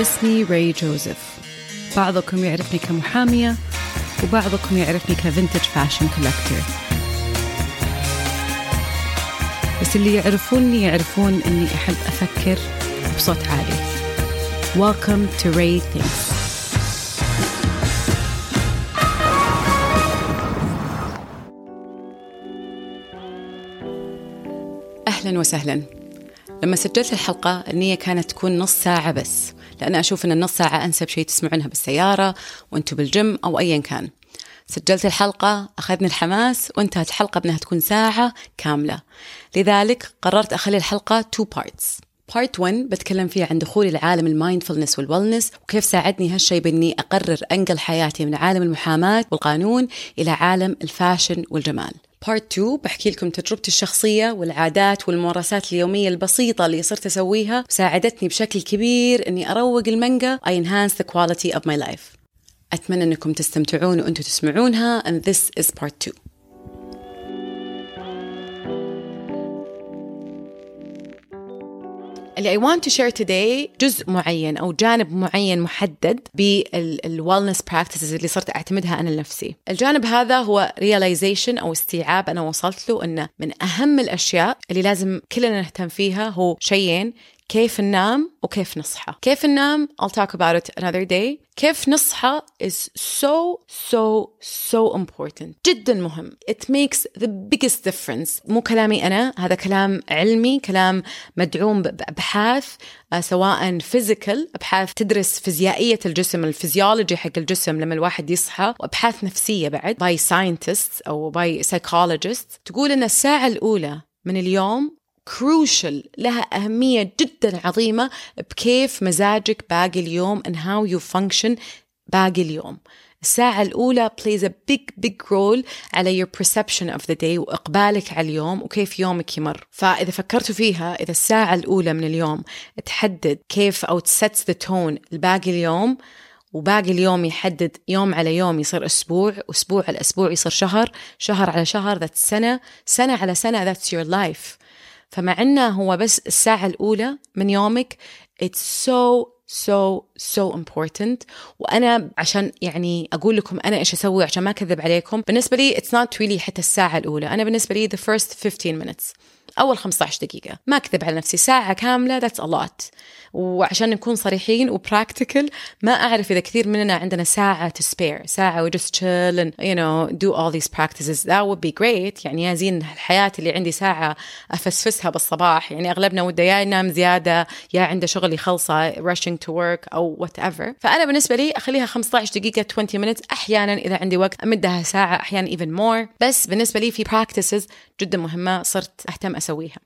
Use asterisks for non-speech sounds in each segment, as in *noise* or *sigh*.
اسمي ري جوزيف. بعضكم يعرفني كمحامية وبعضكم يعرفني كفنتج فاشن كولكتور بس اللي يعرفوني يعرفون إني أحب أفكر بصوت عالي. Welcome to Ray Thinks. أهلا وسهلا. لما سجلت الحلقة النية كانت تكون نص ساعة بس. لأن أشوف أن النص ساعة أنسب شيء تسمعونها بالسيارة وأنتوا بالجيم أو أيا كان. سجلت الحلقة أخذني الحماس وانتهت الحلقة بأنها تكون ساعة كاملة. لذلك قررت أخلي الحلقة two parts. part 1 بتكلم فيه عن دخولي لعالم ال mindfulness وال wellness وكيف ساعدني هالشيء بإني أقرر أنقل حياتي من عالم المحاماة والقانون إلى عالم ال fashion والجمال. part 2 بحكي لكم تجربتي الشخصية والعادات والممارسات اليومية البسيطة اللي صرت أسويها. ساعدتني بشكل كبير أني أروق المنقا. and enhance the quality of my life. أتمنى أنكم تستمتعون وأنتم تسمعونها. And this is part 2 اللي I want to share today جزء معين أو جانب معين محدد بال wellness practices اللي صرت أعتمدها أنا لنفسي. الجانب هذا هو realization أو استيعاب أنا وصلت له أنه من أهم الأشياء اللي لازم كلنا نهتم فيها هو شيئين. كيف ننام وكيف نصحى. كيف ننام؟ I'll talk about it another day. كيف نصحى is so so so important. جدا مهم. It makes the biggest difference. مو كلامي أنا هذا كلام علمي كلام مدعوم بأبحاث سواء physical أبحاث تدرس فيزيائية الجسم الفيزيولوجي حق الجسم لما الواحد يصحى وأبحاث نفسية بعد by scientists أو by psychologists. تقول أن الساعة الأولى من اليوم crucial لها أهمية جدا عظيمة بكيف مزاجك باقي اليوم and how you function باقي اليوم. الساعة الأولى plays a big big role على your perception of the day وإقبالك على اليوم وكيف يومك يمر. فإذا فكرتوا فيها إذا الساعة الأولى من اليوم تحدد كيف أو sets the tone لباقي اليوم وباقي اليوم يحدد يوم على يوم يصير أسبوع أسبوع على أسبوع يصير شهر شهر على شهر ذات سنة سنة على سنة that's your life. فمع إنه هو بس الساعة الأولى من يومك it's so so so important. وأنا عشان يعني أقول لكم أنا إيش أسوي عشان ما أكذب عليكم بالنسبة لي it's not really حتى الساعة الأولى. أنا بالنسبة لي the first 15 minutes. أول 15 دقيقة. ما أكذب على نفسي ساعة كاملة a lot. وعشان نكون صريحين وبراكتيكال ما أعرف إذا كثير مننا عندنا ساعة to spare ساعة we just chill and you know do all these that would be great. يعني يا زين الحياة اللي عندي ساعة أفسفسها بالصباح. يعني أغلبنا وده يا ينام زيادة يا عنده شغل يخلصه rushing to work أو whatever. فأنا بالنسبة لي أخليها 15 دقيقة 20 minutes. أحيانا إذا عندي وقت أمدها ساعة أحيانا even more. بس بالنسبة لي في practices جدا مهمة صرت أهتم اسويها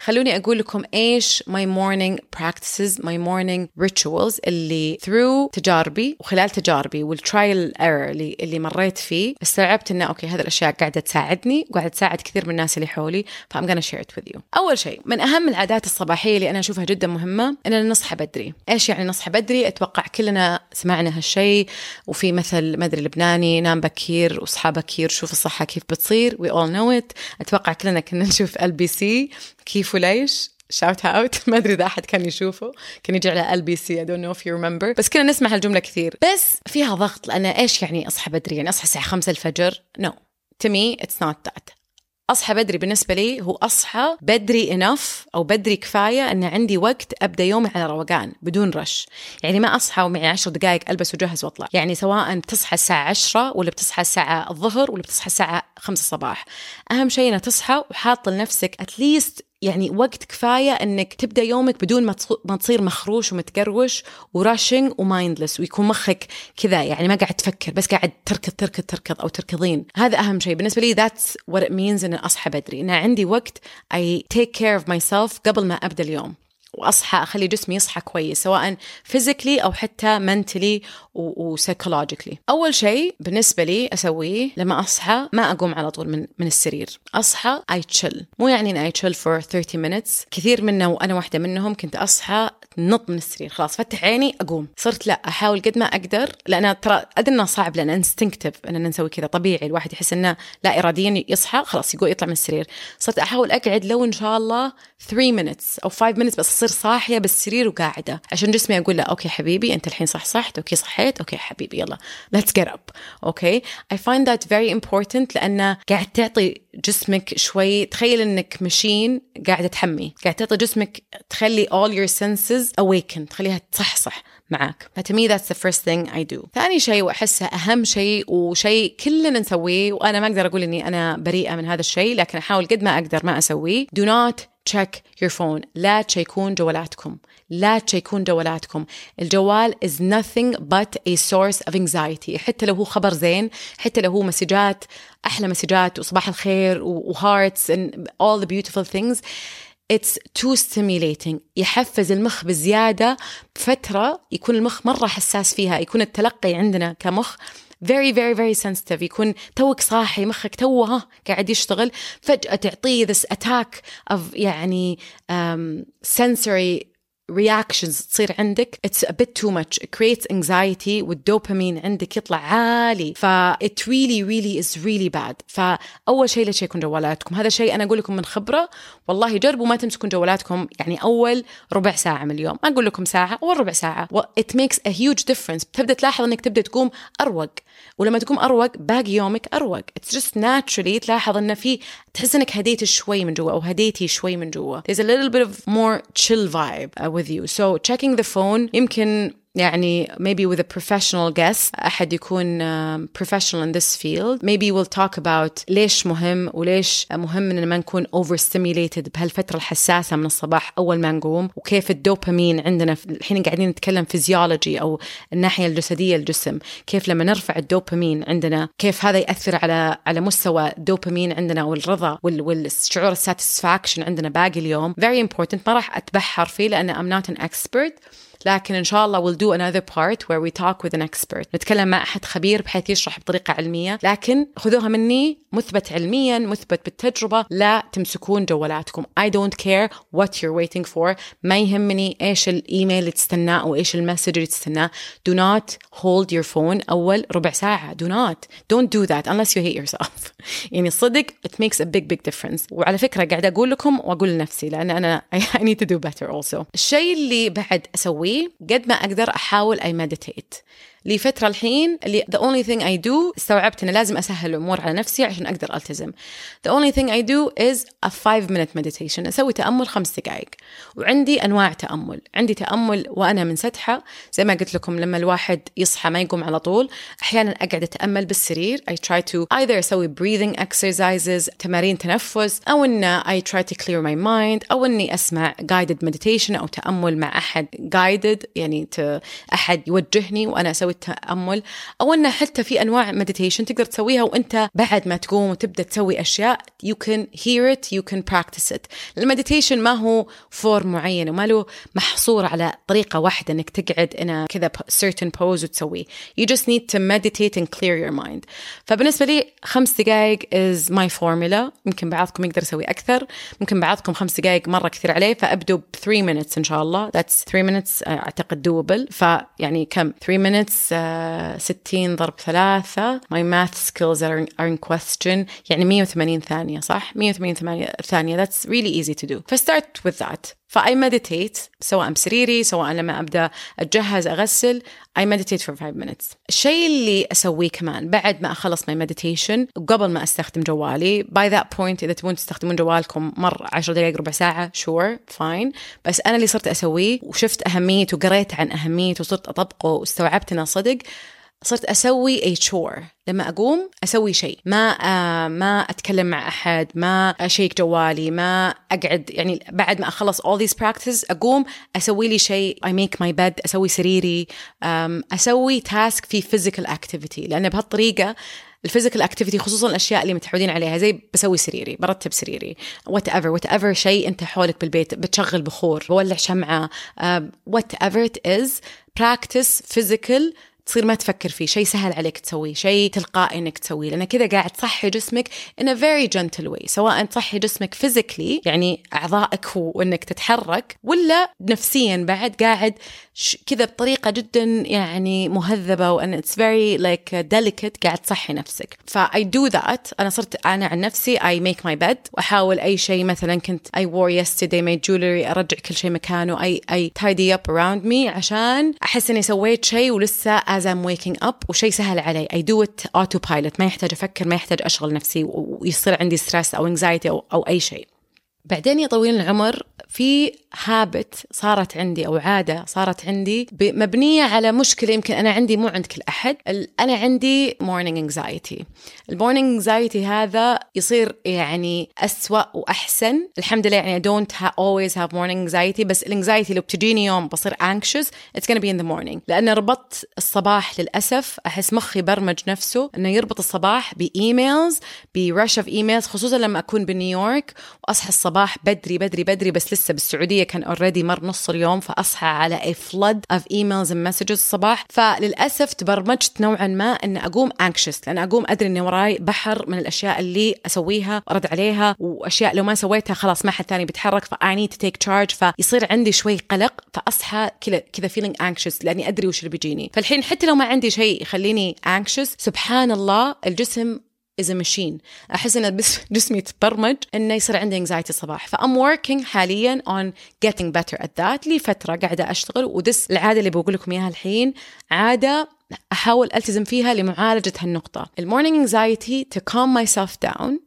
فخلوني أقول لكم إيش my morning practices my morning rituals اللي through تجاربي وخلال تجاربي وال trial error اللي اللي مريت فيه استوعبت إنه أوكي هذه الأشياء قاعدة تساعدني وقاعده تساعد كثير من الناس اللي حولي ف I'm gonna share it with you. أول شيء من أهم العادات الصباحية اللي أنا أشوفها جدا مهمة إننا نصحى بدري. إيش يعني نصحى بدري؟ أتوقع كلنا سمعنا هالشيء وفي مثل ما أدري لبناني نام بكير واصحى بكير شوف الصحة كيف بتصير we all know it. أتوقع كلنا كنا نشوف LBC كيف وليش shout out ما أدري إذا أحد كان يشوفه. كان يجي على LBC I don't know if you remember بس كنا نسمع هالجملة كثير. بس فيها ضغط لأن إيش يعني أصحى بدري؟ يعني أصحى الساعة 5 الفجر؟ no to me it's not that أصحى بدري بالنسبة لي هو أصحى بدري enough أو بدري كفاية إن عندي وقت أبدأ يومي على روقان بدون rush يعني ما أصحى ومعي 10 دقائق ألبس وجهز وأطلع. يعني سواء بتصحى الساعة 10 ولا بتصحى الساعة الظهر ولا بتصحى الساعة 5 الصباح. أهم شيء إنك تصحى وحاط لنفسك at least يعني وقت كفاية إنك تبدأ يومك بدون ما ما تصير مخروش ومتقروش و rushing و mindless ويكون مخك كذا يعني ما قاعد تفكر بس قاعد تركض تركض تركض أو تركضين. هذا أهم شيء. بالنسبة لي that's what it means ان أصحى بدري. ان عندي وقت take care of myself قبل ما أبدأ اليوم. وأصحى أخلي جسمي يصحى كويس سواء physically أو حتى mentally و psychologically أول شيء بالنسبة لي أسويه لما أصحى ما أقوم على طول من من السرير. أصحى I chill مو يعني I chill for 30 minutes. كثير منا وأنا واحدة منهم كنت أصحى أنط من السرير خلاص فتح عيني أقوم. صرت لا أحاول قد ما أقدر لأن ترى أدري إنه صعب لأن instinctive اننا نسوي كذا طبيعي الواحد يحس إنه لا اراديا يصحى خلاص يقول يطلع من السرير. صرت أحاول أقعد لو إن شاء الله 3 minutes أو 5 minutes بس أصير صاحية بالسرير وقاعدة عشان جسمي أقول له أوكي حبيبي أنت الحين صح صحت أوكي صحيت أوكي حبيبي يلا let's get up. أوكي؟ I find that very important لأنه قاعد تعطي جسمك شوي تخيل إنك machine قاعدة تحمي قاعد تعطي جسمك تخلي all your senses awaken تخليها تصحصح معك. ف to me that's the first thing I do. ثاني شيء وأحسه أهم شيء وشيء كلنا نسويه وأنا ما أقدر أقول إني أنا بريئة من هذا الشيء لكن أحاول قد ما أقدر ما أسويه. Do not check your phone. لا تشيكون جوالاتكم. لا تشيكون جوالاتكم. الجوال is nothing but a source of anxiety. حتى لو هو خبر زين حتى لو هو مسجات أحلى مسجات وصباح الخير وهارتس and all the beautiful things. It's too stimulating. يحفز المخ بزيادة بفترة يكون المخ مرة حساس فيها يكون التلقي عندنا كمخ very very very sensitive. يكون توك صاحي مخك توه قاعد يشتغل. فجأة تعطيه this attack of يعني um, sensory reactions تصير عندك. It's a bit too much. It creates anxiety والدوبامين عندك يطلع عالي. ف it really really is really bad. فأول شيء لا تشيكون جوالاتكم. هذا شيء أنا أقول لكم من خبرة. والله جربوا ما تمسكون جوالاتكم يعني أول ربع ساعة من اليوم. ما أقول لكم ساعة أول ربع ساعة. It makes a huge difference. بتبدأ تلاحظ أنك تبدأ تقوم أروق. ولما تقوم أروق باقي يومك أروق. It's just naturally تلاحظ أنه في تحس أنك هديت شوي من جوا أو هديتي شوي من جوا. There's a little bit of more chill vibe with you so checking the phone يمكن يعني maybe with a professional guest أحد يكون um, professional in this field. Maybe we'll talk about ليش مهم وليش مهم إن ما نكون overstimulated بهالفترة الحساسة من الصباح أول ما نقوم وكيف الدوبامين عندنا الحين قاعدين نتكلم فيزيولوجي أو الناحية الجسدية الجسم كيف لما نرفع الدوبامين عندنا كيف هذا يأثر على على مستوى الدوبامين عندنا والرضا والشعور ال satisfaction عندنا باقي اليوم. Very important ما راح أتبحر فيه لأن I'm not an expert. لكن إن شاء الله we'll do another part where we talk with an expert. نتكلم مع أحد خبير بحيث يشرح بطريقة علمية. لكن خذوها مني مثبت علميا مثبت بالتجربة. لا تمسكون جوالاتكم I don't care what you're waiting for. ما يهمني إيش الإيميل اللي تستناه أو إيش المسج اللي تستناه. Do not hold your phone أول ربع ساعة. Do not. Don't do that unless you hate yourself. *laughs* يعني صدق it makes a big big difference. وعلى فكرة قاعدة أقول لكم وأقول لنفسي لأن أنا *laughs* I need to do better also. الشيء اللي بعد أسويه قد ما أقدر أحاول أي مديتيت لفترة الحين اللي the only thing I do استوعبت إنه لازم أسهل الأمور على نفسي عشان أقدر ألتزم. The only thing I do is a five minute meditation أسوي تأمل خمس دقائق. وعندي أنواع تأمل. عندي تأمل وأنا من سطحة زي ما قلت لكم لما الواحد يصحى ما يقوم على طول أحيانا أقعد أتأمل بالسرير. I try to either أسوي breathing exercises تمارين تنفس أو إن I try to clear my mind أو إني أسمع guided meditation أو تأمل مع أحد guided يعني أحد يوجهني وأنا أسوي التأمل أو أنه حتى في أنواع meditation تقدر تسويها وأنت بعد ما تقوم وتبدأ تسوي أشياء you can hear it you can practice it. ال meditation ما هو form معين وما له محصور على طريقة واحدة أنك تقعد in كذا certain pose وتسويه. You just need to meditate and clear your mind. فبالنسبة لي خمس دقائق is my formula. ممكن بعضكم يقدر يسوي أكثر ممكن بعضكم خمس دقائق مرة كثير عليه فأبدو ب 3 minutes إن شاء الله. That's 3 minutes أعتقد doable. فيعني كم؟ 3 minutes uh, 60 ضرب ثلاثة my math skills are in, are in question يعني 180 ثانية صح 180 ثانية that's really easy to do فstart with that فأي مديتيت سواء بسريري سواء لما أبدأ أتجهز أغسل I meditate for five minutes. الشيء اللي أسويه كمان بعد ما أخلص my meditation وقبل ما أستخدم جوالي by that point إذا تبون تستخدمون جوالكم مر 10 دقائق ربع ساعة sure fine. بس أنا اللي صرت أسويه وشفت أهميته وقريت عن أهميته وصرت أطبقه واستوعبت إنه صدق صرت أسوي اي شور لما أقوم أسوي شيء. ما آه ما أتكلم مع أحد ما أشيك جوالي ما أقعد يعني بعد ما أخلص all these practices أقوم أسوي لي شيء. I make my bed أسوي سريري أسوي task في physical activity. لأن بهالطريقة ال physical activity خصوصا الأشياء اللي متعودين عليها زي بسوي سريري برتب سريري whatever whatever شيء أنت حولك بالبيت بتشغل بخور بولع شمعة whatever it is practice physical تصير ما تفكر فيه شيء سهل عليك تسويه شيء تلقائي إنك تسويه لأن كذا قاعد تصحي جسمك in a very gentle way سواء تصحي جسمك physically يعني أعضائك وانك تتحرك ولا نفسيا بعد قاعد كذا بطريقة جدا يعني مهذبة وإن it's very like delicate قاعد تصحي نفسك. ف I do that أنا صرت أنا عن نفسي I make my bed وأحاول أي شيء مثلا كنت I wore yesterday my jewelry أرجع كل شيء مكانه I I tidy up around me عشان أحس إني سويت شيء ولسه as I'm waking up وشيء سهل علي. I do it autopilot. ما يحتاج أفكر ما يحتاج أشغل نفسي ويصير عندي ستريس أو anxiety أو, أو أي شيء. بعدين يا طويل العمر في habit صارت عندي أو عادة صارت عندي مبنيه على مشكلة يمكن أنا عندي مو عند كل أحد. أنا عندي morning anxiety ال morning anxiety هذا يصير يعني أسوأ وأحسن. الحمد لله يعني I don't ha always have morning anxiety بس ال anxiety لو بتجيني يوم بصير anxious it's gonna be in the morning. لأن ربطت الصباح للأسف أحس مخي برمج نفسه إنه يربط الصباح ب emails ب rush of emails خصوصا لما أكون بنيويورك وأصحى الصباح بدري بدري بدري بس لسه بالسعودية كان already مر نص اليوم فأصحى على a flood of emails and messages الصباح. فللأسف تبرمجت نوعا ما إن أقوم anxious لأن أقوم أدري اني وراي بحر من الأشياء اللي أسويها وارد عليها وأشياء لو ما سويتها خلاص ما حد ثاني بيتحرك ف I need to take charge فيصير عندي شوي قلق فأصحى كذا كذا feeling anxious لأني أدري وش اللي بيجيني. فالحين حتى لو ما عندي شيء يخليني anxious سبحان الله الجسم is a machine. أحس إن جسمي يتبرمج إنه يصير عندي anxiety الصباح فأم working حاليا on getting better at that. لفتره قاعدة أشتغل ودس العادة اللي بقول لكم إياها الحين عادة أحاول ألتزم فيها لمعالجة هالنقطة. المورنينج anxiety to calm myself down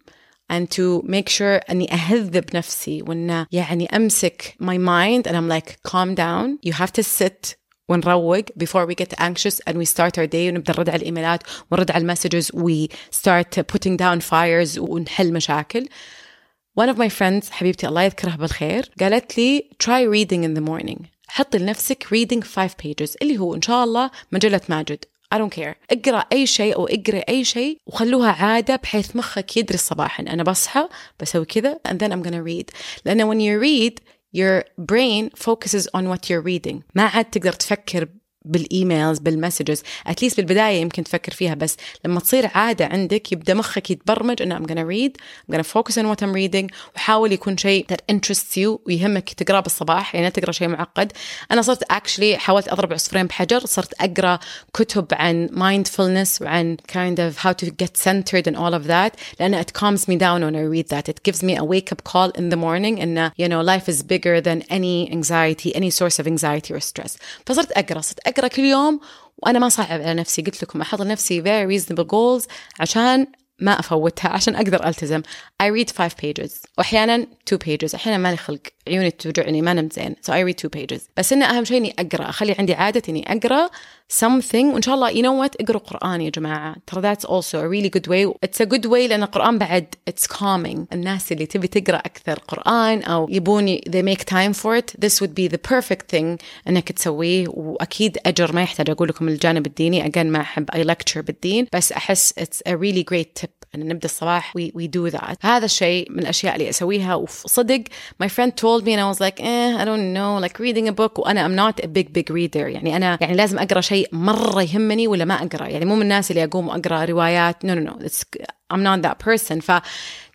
and to make sure إني أهذب نفسي وان يعني أمسك my mind and I'm like calm down. You have to sit ونروق before we get anxious and we start our day ونبدا نرد على الإيميلات ونرد على المسجز we start putting down fires ونحل مشاكل. One of my friends حبيبتي الله يذكرها بالخير قالت لي try reading in the morning. حطي لنفسك reading five pages اللي هو إن شاء الله مجلة ماجد. I don't care. اقرأ أي شيء أو اقرأ أي شيء وخلوها عادة بحيث مخك يدري صباحا. أنا بصحى بسوي كذا and then I'm gonna read. لأن when you read your brain focuses on what you're reading ما عاد تقدر تفكر بالإيميلز بالمسجز اتليست بالبداية يمكن تفكر فيها بس لما تصير عادة عندك يبدأ مخك يتبرمج إنه I'm gonna read I'm gonna focus on what I'm reading وحاول يكون شيء that interest you ويهمك تقرأ بالصباح يعني تقرأ شيء معقد. أنا صرت actually حاولت أضرب عصفورين بحجر صرت أقرأ كتب عن mindfulness وعن kind of how to get centered and all of that لأن it calms me down when i read that. It gives me a wake up call in the morning and you know life is bigger than any anxiety any source of anxiety or stress. فصرت أقرأ صرت أقرأ اقرا كل يوم وأنا ما صعب على نفسي. قلت لكم أحط لنفسي very reasonable goals عشان ما أفوتها عشان أقدر ألتزم. I read five pages. وأحيانا two pages. أحيانا مالي خلق. عيوني توجعني ما نمت زين. So I read two pages. بس إنه أهم شيء إني أقرأ. أخلي عندي عادة إني أقرأ something وان شاء الله you know what اقروا قران يا جماعه ترى that's also a really good way it's a good way لان القران بعد it's calming الناس اللي تبي تقرا اكثر قران او يبون they make time for it this would be the perfect thing انك تسويه واكيد اجر ما يحتاج اقول لكم الجانب الديني again ما احب اي lecture بالدين بس احس it's a really great tip إن نبدأ الصباح we, we do that. هذا الشيء من الأشياء اللي أسويها وصدق my friend told me and I was like eh I don't know like reading a book. وأنا I'm not a big big reader. يعني أنا يعني لازم أقرأ شيء مرة يهمني ولا ما أقرأ. يعني مو من الناس اللي أقوم وأقرأ روايات. No no. It's, I'm not that person. ف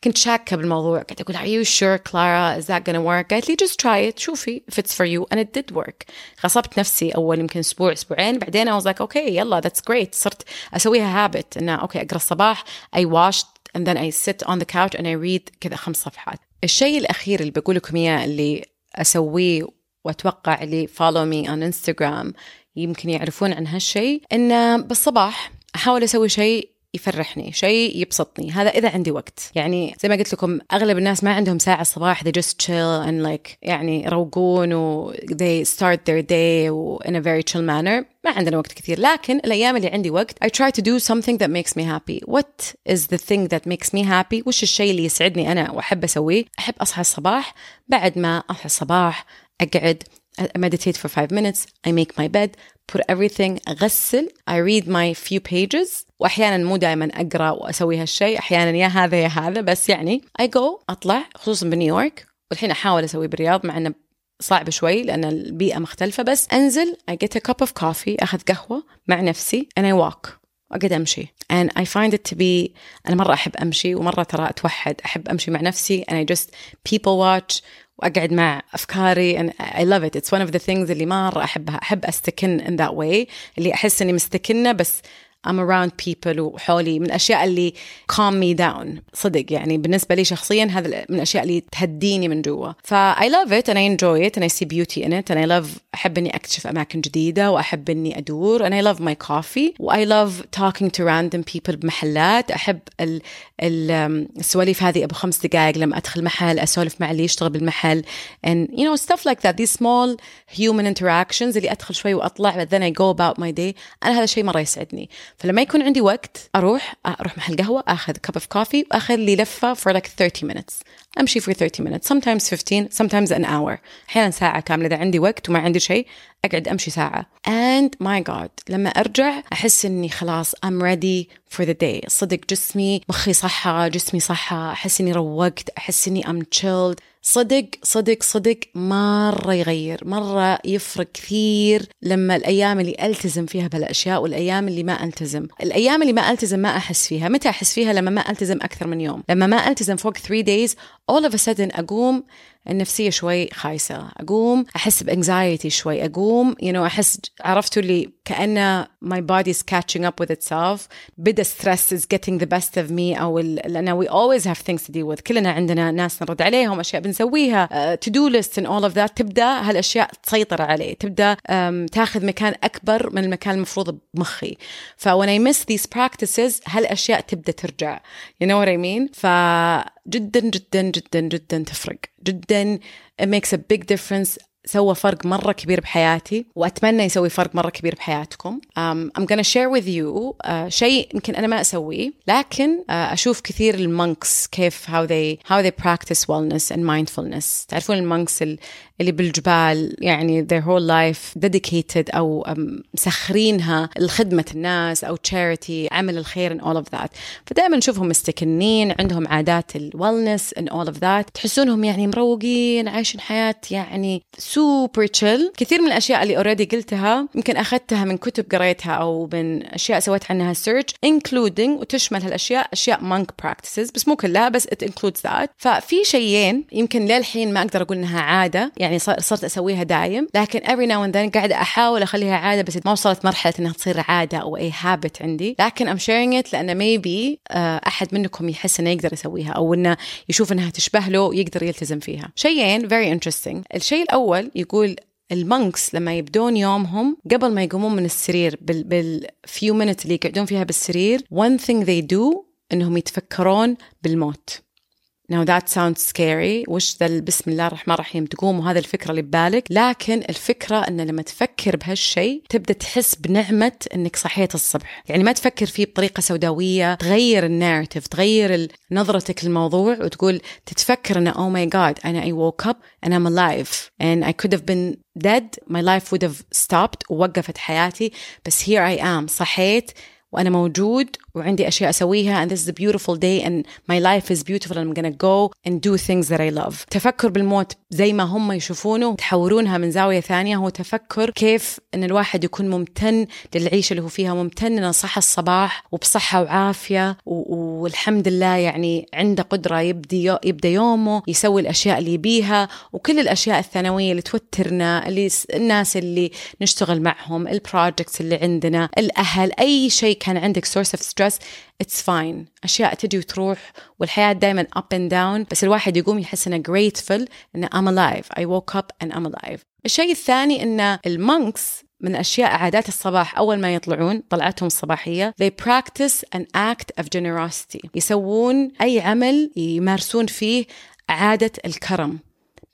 كنت شاكه بالموضوع قاعدة أقول are you sure Clara is that gonna work? قالت لي just try it شوفي if it's for you. And it did work. غصبت نفسي اول يمكن أسبوع أسبوعين بعدين I was like okay يلا that's great. صرت اسويها habit انه أوكي اقرا الصباح I washed and then I sit on the couch and I read كذا خمس صفحات الشيء الاخير اللي بقول لكم اياه اللي اسويه واتوقع اللي follow me on انستغرام يمكن يعرفون عن هالشيء انه بالصباح احاول أسوي شيء يفرحني شيء يبسطني. هذا إذا عندي وقت. يعني زي ما قلت لكم أغلب الناس ما عندهم ساعة الصباح they just chill and like يعني يروقون و they start their day in a very chill manner. ما عندنا وقت كثير. لكن الأيام اللي عندي وقت I try to do something that makes me happy. What is the thing that makes me happy وش الشيء اللي يسعدني أنا وأحب أسويه؟ أحب أصحى الصباح. بعد ما أصحى الصباح أقعد I meditate for five minutes. I make my bed put everything أغسل I read my few pages. وأحيانا مو دائما أقرأ وأسوي هالشيء أحيانا يا هذا يا هذا. بس يعني I go أطلع خصوصا بنيويورك. والحين أحاول أسوي بالرياض مع أنه صعب شوي لأن البيئة مختلفة. بس أنزل I get a cup of coffee أخذ قهوة مع نفسي and I walk. أقعد أمشي. And I find it to be أنا مرة أحب أمشي ومرة ترى أتوحد. أحب أمشي مع نفسي and I just people watch. وأقعد مع أفكاري and I love it. It's one of the things اللي مره أحبها. أحب أستكن in that way. اللي أحس إني مستكنة بس I'm around people وحولي من الأشياء اللي calm me down. صدق يعني. بالنسبة لي شخصيا هذا من الأشياء اللي تهديني من جوا. ف I love it and I enjoy it and I see beauty in it and I love أحب إني أكتشف أماكن جديدة وأحب إني أدور and I love my coffee. و I love talking to random people بمحلات. أحب ال ال السواليف هذه أبو خمس دقائق لما أدخل محل أسولف مع اللي يشتغل بالمحل. And you know stuff like that. These small human interactions اللي أدخل شوي وأطلع but then I go about my day. أنا هذا الشيء مرة يسعدني. فلما يكون عندي وقت أروح أروح محل قهوة أخذ cup of coffee واخذ لي لفة for like 30 minutes. أمشي for 30 minutes sometimes 15 sometimes an hour. أحيانا ساعة كاملة إذا عندي وقت وما عندي شيء أقعد أمشي ساعة. And my god لما أرجع أحس إني خلاص I'm ready for the day. صدق جسمي مخي صحة جسمي صحة. أحس إني روقت أحس إني I'm chilled. صدق صدق صدق مرة يغير مرة يفرق كثير لما الأيام اللي ألتزم فيها بالأشياء والأيام اللي ما ألتزم. الأيام اللي ما ألتزم ما أحس فيها. متى أحس فيها؟ لما ما ألتزم أكثر من يوم. لما ما ألتزم فوق 3 days all of a sudden أقوم النفسية شوي خايسة. أقوم أحس بأنكزايتي شوي. أقوم you know أحس عرفتوا اللي كأن my body is catching up with itself. بدا stress is getting the best of me. أو لأن we always have things to deal with. كلنا عندنا ناس نرد عليهم أشياء بنسويها. to do list and all of that. تبدأ هالأشياء تسيطر علي تبدأ um, تاخذ مكان أكبر من المكان المفروض بمخي. ف when I miss these practices هالأشياء تبدأ ترجع. You know what I mean فجدا جدا جدا جدا تفرق. جدا it makes a big difference. سوى فرق مرة كبير بحياتي وأتمنى يسوي فرق مرة كبير بحياتكم. Um, I'm gonna share with you uh, شيء يمكن أنا ما أسويه لكن uh, أشوف كثير ال monks كيف how they how they practice wellness and mindfulness. تعرفون ال monks اللي بالجبال يعني their whole life dedicated أو مسخرينها لخدمة الناس أو charity عمل الخير and all of that. فدائما نشوفهم مستكنين عندهم عادات ال wellness and all of that. تحسونهم يعني مروقين عايشين حياة يعني سوبر تشيل كثير من الأشياء اللي already قلتها يمكن أخذتها من كتب قريتها أو من أشياء سويت عنها search including وتشمل هالأشياء أشياء monk practices بس مو كلها بس it includes that. ففي شيئين يمكن للحين ما أقدر أقول إنها عادة يعني صرت أسويها دايم. لكن every now and then قاعدة أحاول أخليها عادة بس ما وصلت مرحلة إنها تصير عادة أو أي habit عندي. لكن I'm sharing it لأن maybe أحد منكم يحس إنه يقدر يسويها أو إنه يشوف إنها تشبه له يقدر يلتزم فيها. شيئين very interesting. الشيء الأول يقول ال monks لما يبدون يومهم قبل ما يقومون من السرير بال بال few minutes اللي يقعدون فيها بالسرير one thing they do إنهم يتفكرون بالموت. Now that sounds scary. وش ذا بسم الله الرحمن الرحيم. تقوم وهذا الفكرة اللي ببالك. لكن الفكرة أن لما تفكر بهالشيء تبدأ تحس بنعمة أنك صحيت الصبح. يعني ما تفكر فيه بطريقة سوداوية تغير ال narrative تغير نظرتك للموضوع وتقول تتفكر أنه oh my god أنا I woke up and I'm alive and I could have been dead. My life would have stopped. ووقفت حياتي. بس here I am. صحيت وأنا موجود وعندي أشياء أسويها. And this is a beautiful day and my life is beautiful and I'm gonna go and do things that I love. تفكر بالموت زي ما هم يشوفونه تحورونها من زاوية ثانية. هو تفكر كيف أن الواحد يكون ممتن للعيشة اللي هو فيها ممتن أنه صحى الصباح وبصحة وعافية والحمد لله يعني عنده قدرة يبدي يبدأ يومه يسوي الأشياء اللي يبيها وكل الأشياء الثانوية اللي توترنا اللي الناس اللي نشتغل معهم ال projects اللي عندنا الأهل أي شيء كان عندك source of stress it's fine. أشياء تجي وتروح والحياة دائما up and down بس الواحد يقوم يحس إنه grateful إنه I'm alive. I woke up and I'm alive. الشيء الثاني إن ال monks من أشياء عادات الصباح أول ما يطلعون طلعتهم الصباحية they practice an act of generosity. يسوون أي عمل يمارسون فيه عادة الكرم.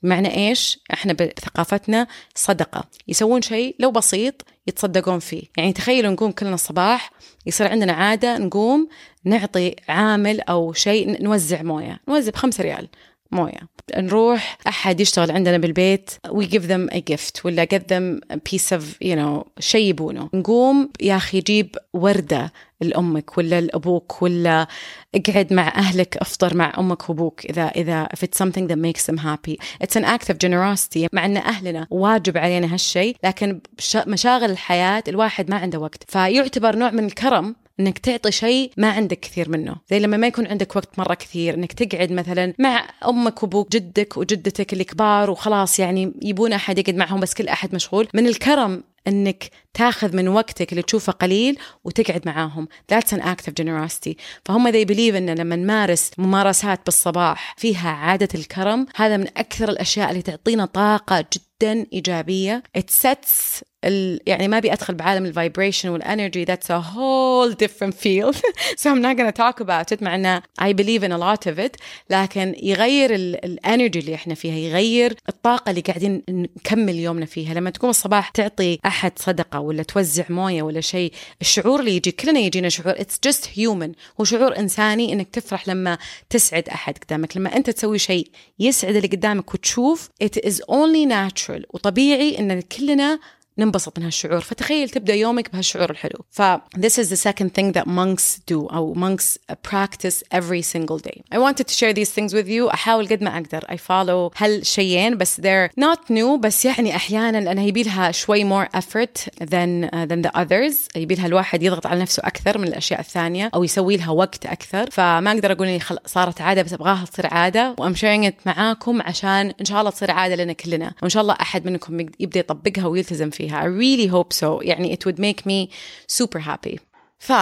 معنى إيش؟ إحنا بثقافتنا صدقة، يسوون شيء لو بسيط يتصدقون فيه، يعني تخيلوا نقوم كلنا الصباح يصير عندنا عادة نقوم نعطي عامل أو شيء نوزع موية، نوزع بخمسة ريال، موية. نروح أحد يشتغل عندنا بالبيت we give them a gift ولا them a piece of you know شيء يبونه. نقوم يا أخي جيب وردة لأمك ولا لأبوك ولا اقعد مع أهلك أفطر مع أمك وأبوك إذا إذا if it's something that makes them happy. It's an act of generosity مع إن أهلنا واجب علينا هالشيء لكن مشاغل الحياة الواحد ما عنده وقت. فيعتبر نوع من الكرم إنك تعطي شيء ما عندك كثير منه. زي لما ما يكون عندك وقت مرة كثير إنك تقعد مثلا مع أمك وأبوك جدك وجدتك الكبار وخلاص يعني يبون أحد يقعد معهم بس كل أحد مشغول. من الكرم إنك تاخذ من وقتك اللي تشوفه قليل وتقعد معاهم. That's an act of generosity. فهم they believe ان لما نمارس ممارسات بالصباح فيها عادة الكرم هذا من أكثر الأشياء اللي تعطينا طاقة جدا إيجابية. It sets ال... يعني ما أبي أدخل بعالم ال vibration وال energy that's a whole different field. *laughs* So I'm not gonna talk about it. مع إنه I believe in a lot of it. لكن يغير ال energy اللي إحنا فيها يغير الطاقة اللي قاعدين نكمل يومنا فيها. لما تقوم الصباح تعطي أحد صدقة ولا توزع مويه ولا شيء. الشعور اللي يجي كلنا يجينا شعور it's just human. هو شعور إنساني إنك تفرح لما تسعد أحد قدامك. لما أنت تسوي شيء يسعد اللي قدامك وتشوف it is only natural. وطبيعي إن كلنا ننبسط من هالشعور. فتخيل تبدأ يومك بهالشعور الحلو. ف this is the second thing that monks do أو monks practice every single day. I wanted to share these things with you. أحاول قد ما أقدر. I follow هالشيئين بس they're not new. بس يعني أحيانا لانها يبي لها شوي more effort than uh, than the others. يبي لها الواحد يضغط على نفسه أكثر من الأشياء الثانية أو يسوي لها وقت أكثر. فما أقدر أقول إني صارت عادة بس أبغاها تصير عادة. وأم it معاكم عشان إن شاء الله تصير عادة لنا كلنا. وإن شاء الله أحد منكم يبدأ يطبقها ويلتزم فيها. فيها. I really hope so. يعني it would make me super happy. ف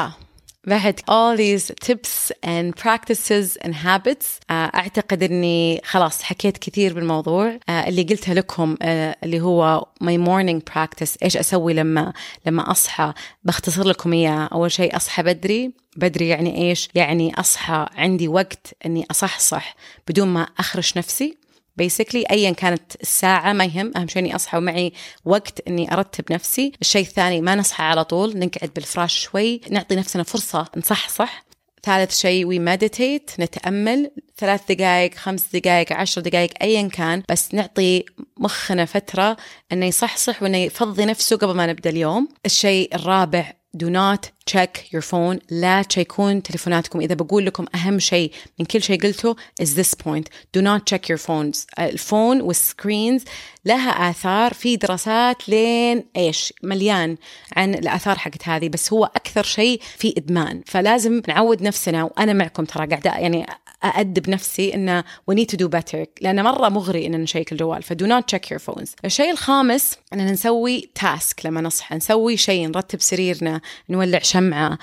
بعد all these tips and practices and habits أعتقد أني خلاص حكيت كثير بالموضوع. اللي قلتها لكم اللي هو my morning practice إيش أسوي لما لما أصحى. بختصر لكم إياه. أول شيء أصحى بدري. بدري يعني إيش؟ يعني أصحى عندي وقت أني أصحصح بدون ما أخرش نفسي. بيسكلي ايا كانت الساعة ما يهم أهم شيء إني أصحى ومعي وقت إني أرتب نفسي. الشيء الثاني ما نصحى على طول نقعد بالفراش شوي نعطي نفسنا فرصة نصحصح. ثالث شيء وي مديتيت نتأمل. ثلاث دقائق خمس دقائق عشر دقائق ايا كان بس نعطي مخنا فترة إنه يصحصح وإنه يفضي نفسه قبل ما نبدأ اليوم. الشيء الرابع do not check your phone. لا تشيكون تليفوناتكم. إذا بقول لكم أهم شيء من كل شيء قلته is this point. Do not check your phones. ال phone وال screens لها آثار في دراسات لين إيش؟ مليان عن الآثار حقت هذه. بس هو أكثر شيء في إدمان. فلازم نعود نفسنا وأنا معكم ترى قاعدة يعني أأدب نفسي إنه we need to do better. لأنه مرة مغري إن نشيك الجوال. ف do not check your phones. الشيء الخامس إننا نسوي task لما نصحى. نسوي شيء. نرتب سريرنا. نولع شمعة.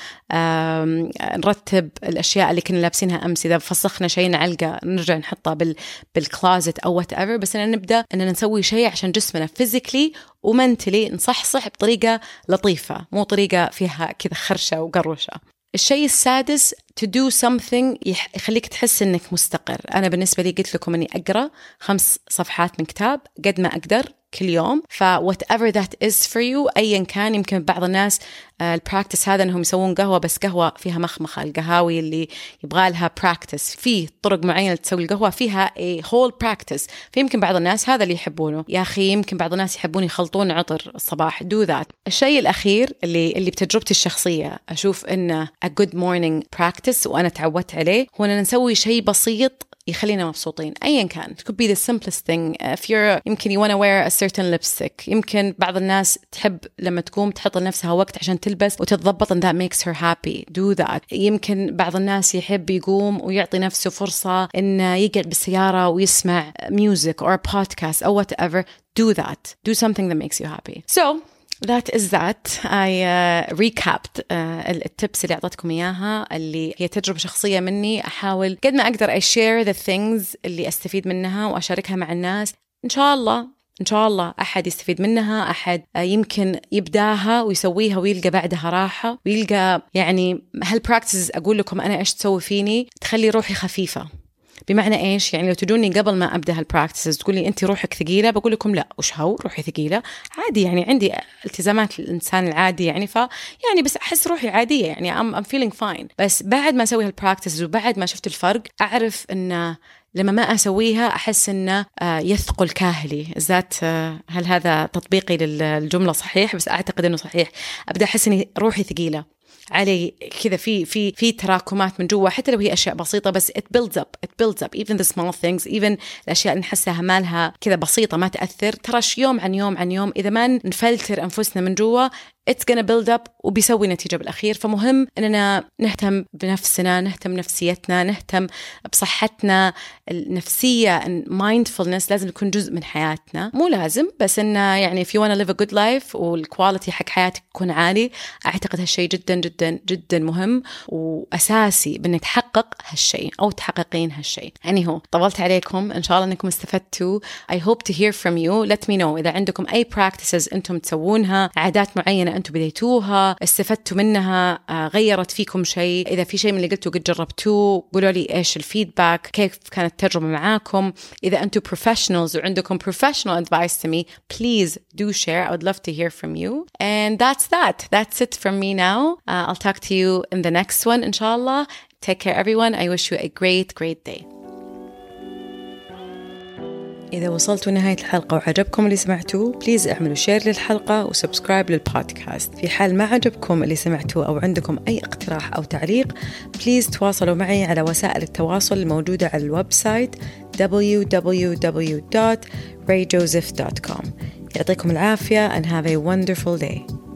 نرتب الأشياء اللي كنا لابسينها أمس. إذا فسخنا شيء نعلقه. نرجع نحطه بال بال closet أو whatever بس إننا نبدأ إننا نسوي شيء عشان جسمنا physically و mentally نصحصح بطريقة لطيفة. مو طريقة فيها كذا خرشة وقروشة. الشيء السادس to do something يخليك تحس إنك مستقر. أنا بالنسبة لي قلت لكم إني أقرأ خمس صفحات من كتاب قد ما أقدر. كل يوم. ف whatever that is for you ايا كان يمكن بعض الناس ال practice هذا إنهم يسوون قهوة بس قهوة فيها مخمخة. القهاوي اللي يبغى لها practice في طرق معينة تسوي القهوة فيها whole practice. فيمكن بعض الناس هذا اللي يحبونه. يا أخي يمكن بعض الناس يحبون يخلطون عطر الصباح. Do that. الشيء الأخير اللي اللي بتجربتي الشخصية أشوف إنه a good morning practice وأنا تعودت عليه هو إننا نسوي شيء بسيط يخلينا مبسوطين ايا كان it could be the simplest thing if you're يمكن you wanna wear a certain lipstick يمكن بعض الناس تحب لما تقوم تحط لنفسها وقت عشان تلبس وتتضبط and that makes her happy do that يمكن بعض الناس يحب يقوم ويعطي نفسه فرصة انه يقعد بالسيارة ويسمع music or a podcast or whatever do that do something that makes you happy so That is that. I uh, recapped uh, التبس اللي أعطتكم إياها اللي هي تجربة شخصية مني. أحاول قد ما أقدر I share the things اللي أستفيد منها وأشاركها مع الناس. إن شاء الله إن شاء الله أحد يستفيد منها أحد يمكن يبداها ويسويها ويلقى بعدها راحة. ويلقى يعني هالبراكتسز أقول لكم أنا إيش تسوي فيني؟ تخلي روحي خفيفة. بمعنى إيش؟ يعني لو تجوني قبل ما أبدأ هال practices تقولي انت روحك ثقيلة بقول لكم لا وش هو؟ روحي ثقيلة. عادي يعني عندي التزامات الإنسان العادي يعني ف يعني بس أحس روحي عادية يعني I'm I'm feeling fine بس بعد ما أسوي هال practices وبعد ما شفت الفرق أعرف انه لما ما أسويها أحس انه آه، يثقل كاهلي. ذات آه، هل هذا تطبيقي للجملة صحيح؟ بس أعتقد إنه صحيح. أبدأ أحس إني روحي ثقيلة. علي كذا في في في تراكمات من جوا حتى لو هي أشياء بسيطة بس it builds up it builds up. Even the small things even الأشياء اللي نحسها مالها كذا بسيطة ما تأثر. ترى يوم عن يوم عن يوم إذا ما نفلتر أنفسنا من جوا it's gonna build up وبيسوي نتيجة بالأخير. فمهم أننا نهتم بنفسنا نهتم بنفسيتنا نهتم بصحتنا النفسية mindfulness لازم يكون جزء من حياتنا. مو لازم بس أنه يعني if you wanna live a good life والكواليتي حق حياتك يكون عالي أعتقد هالشيء جدا جدا جدا مهم وأساسي بأنك تحقق هالشيء أو تحققين هالشيء يعني هو طولت عليكم. إن شاء الله أنكم استفدتوا. I hope to hear from you. Let me know إذا عندكم أي practices أنتم تسوونها عادات أنتم بديتوها استفدتوا منها آه، غيرت فيكم شيء إذا في شيء من اللي قلتوا قد جربتوه قولوا لي إيش الفيدباك كيف كانت التجربة معاكم إذا أنتم professionals وعندكم advice to me please do share I would love to hear from you and that's that that's it from me now uh, I'll talk to you in the next one inshallah take care everyone I wish you a great great day إذا وصلتوا نهاية الحلقة وعجبكم اللي سمعتوه please اعملوا share للحلقة و subscribe للبودكاست في حال ما عجبكم اللي سمعتوه أو عندكم أي اقتراح أو تعليق please تواصلوا معي على وسائل التواصل الموجودة على ال website www.rayjoseph.com يعطيكم العافية and have a wonderful day.